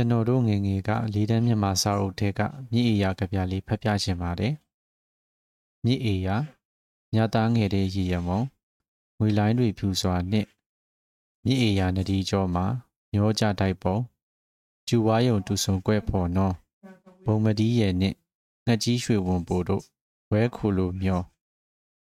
ကျွန်တော်တို့ငယ်ငယ်ကလေးတန်းမြန်မာစာအုပ်ထဲကမြစ်အေယာကြပြလေးဖတ်ပြခြင်းပါတယ်မြစ်အေယာညသားငယ်တဲ့ရည်ရမုံငွေလိုင်းတွေဖြူစွာနှင့်မြစ်အေယာနဒီကျော်မှာမျောကြတိုက်ပုံကျူဝါယုံတူဆုံကွဲ့ဖော်နော်ဘုံမဒီရဲ့နှင့်ငှက်ကြီးရွှေဝံပိုတို့ဝဲခုလိုမျော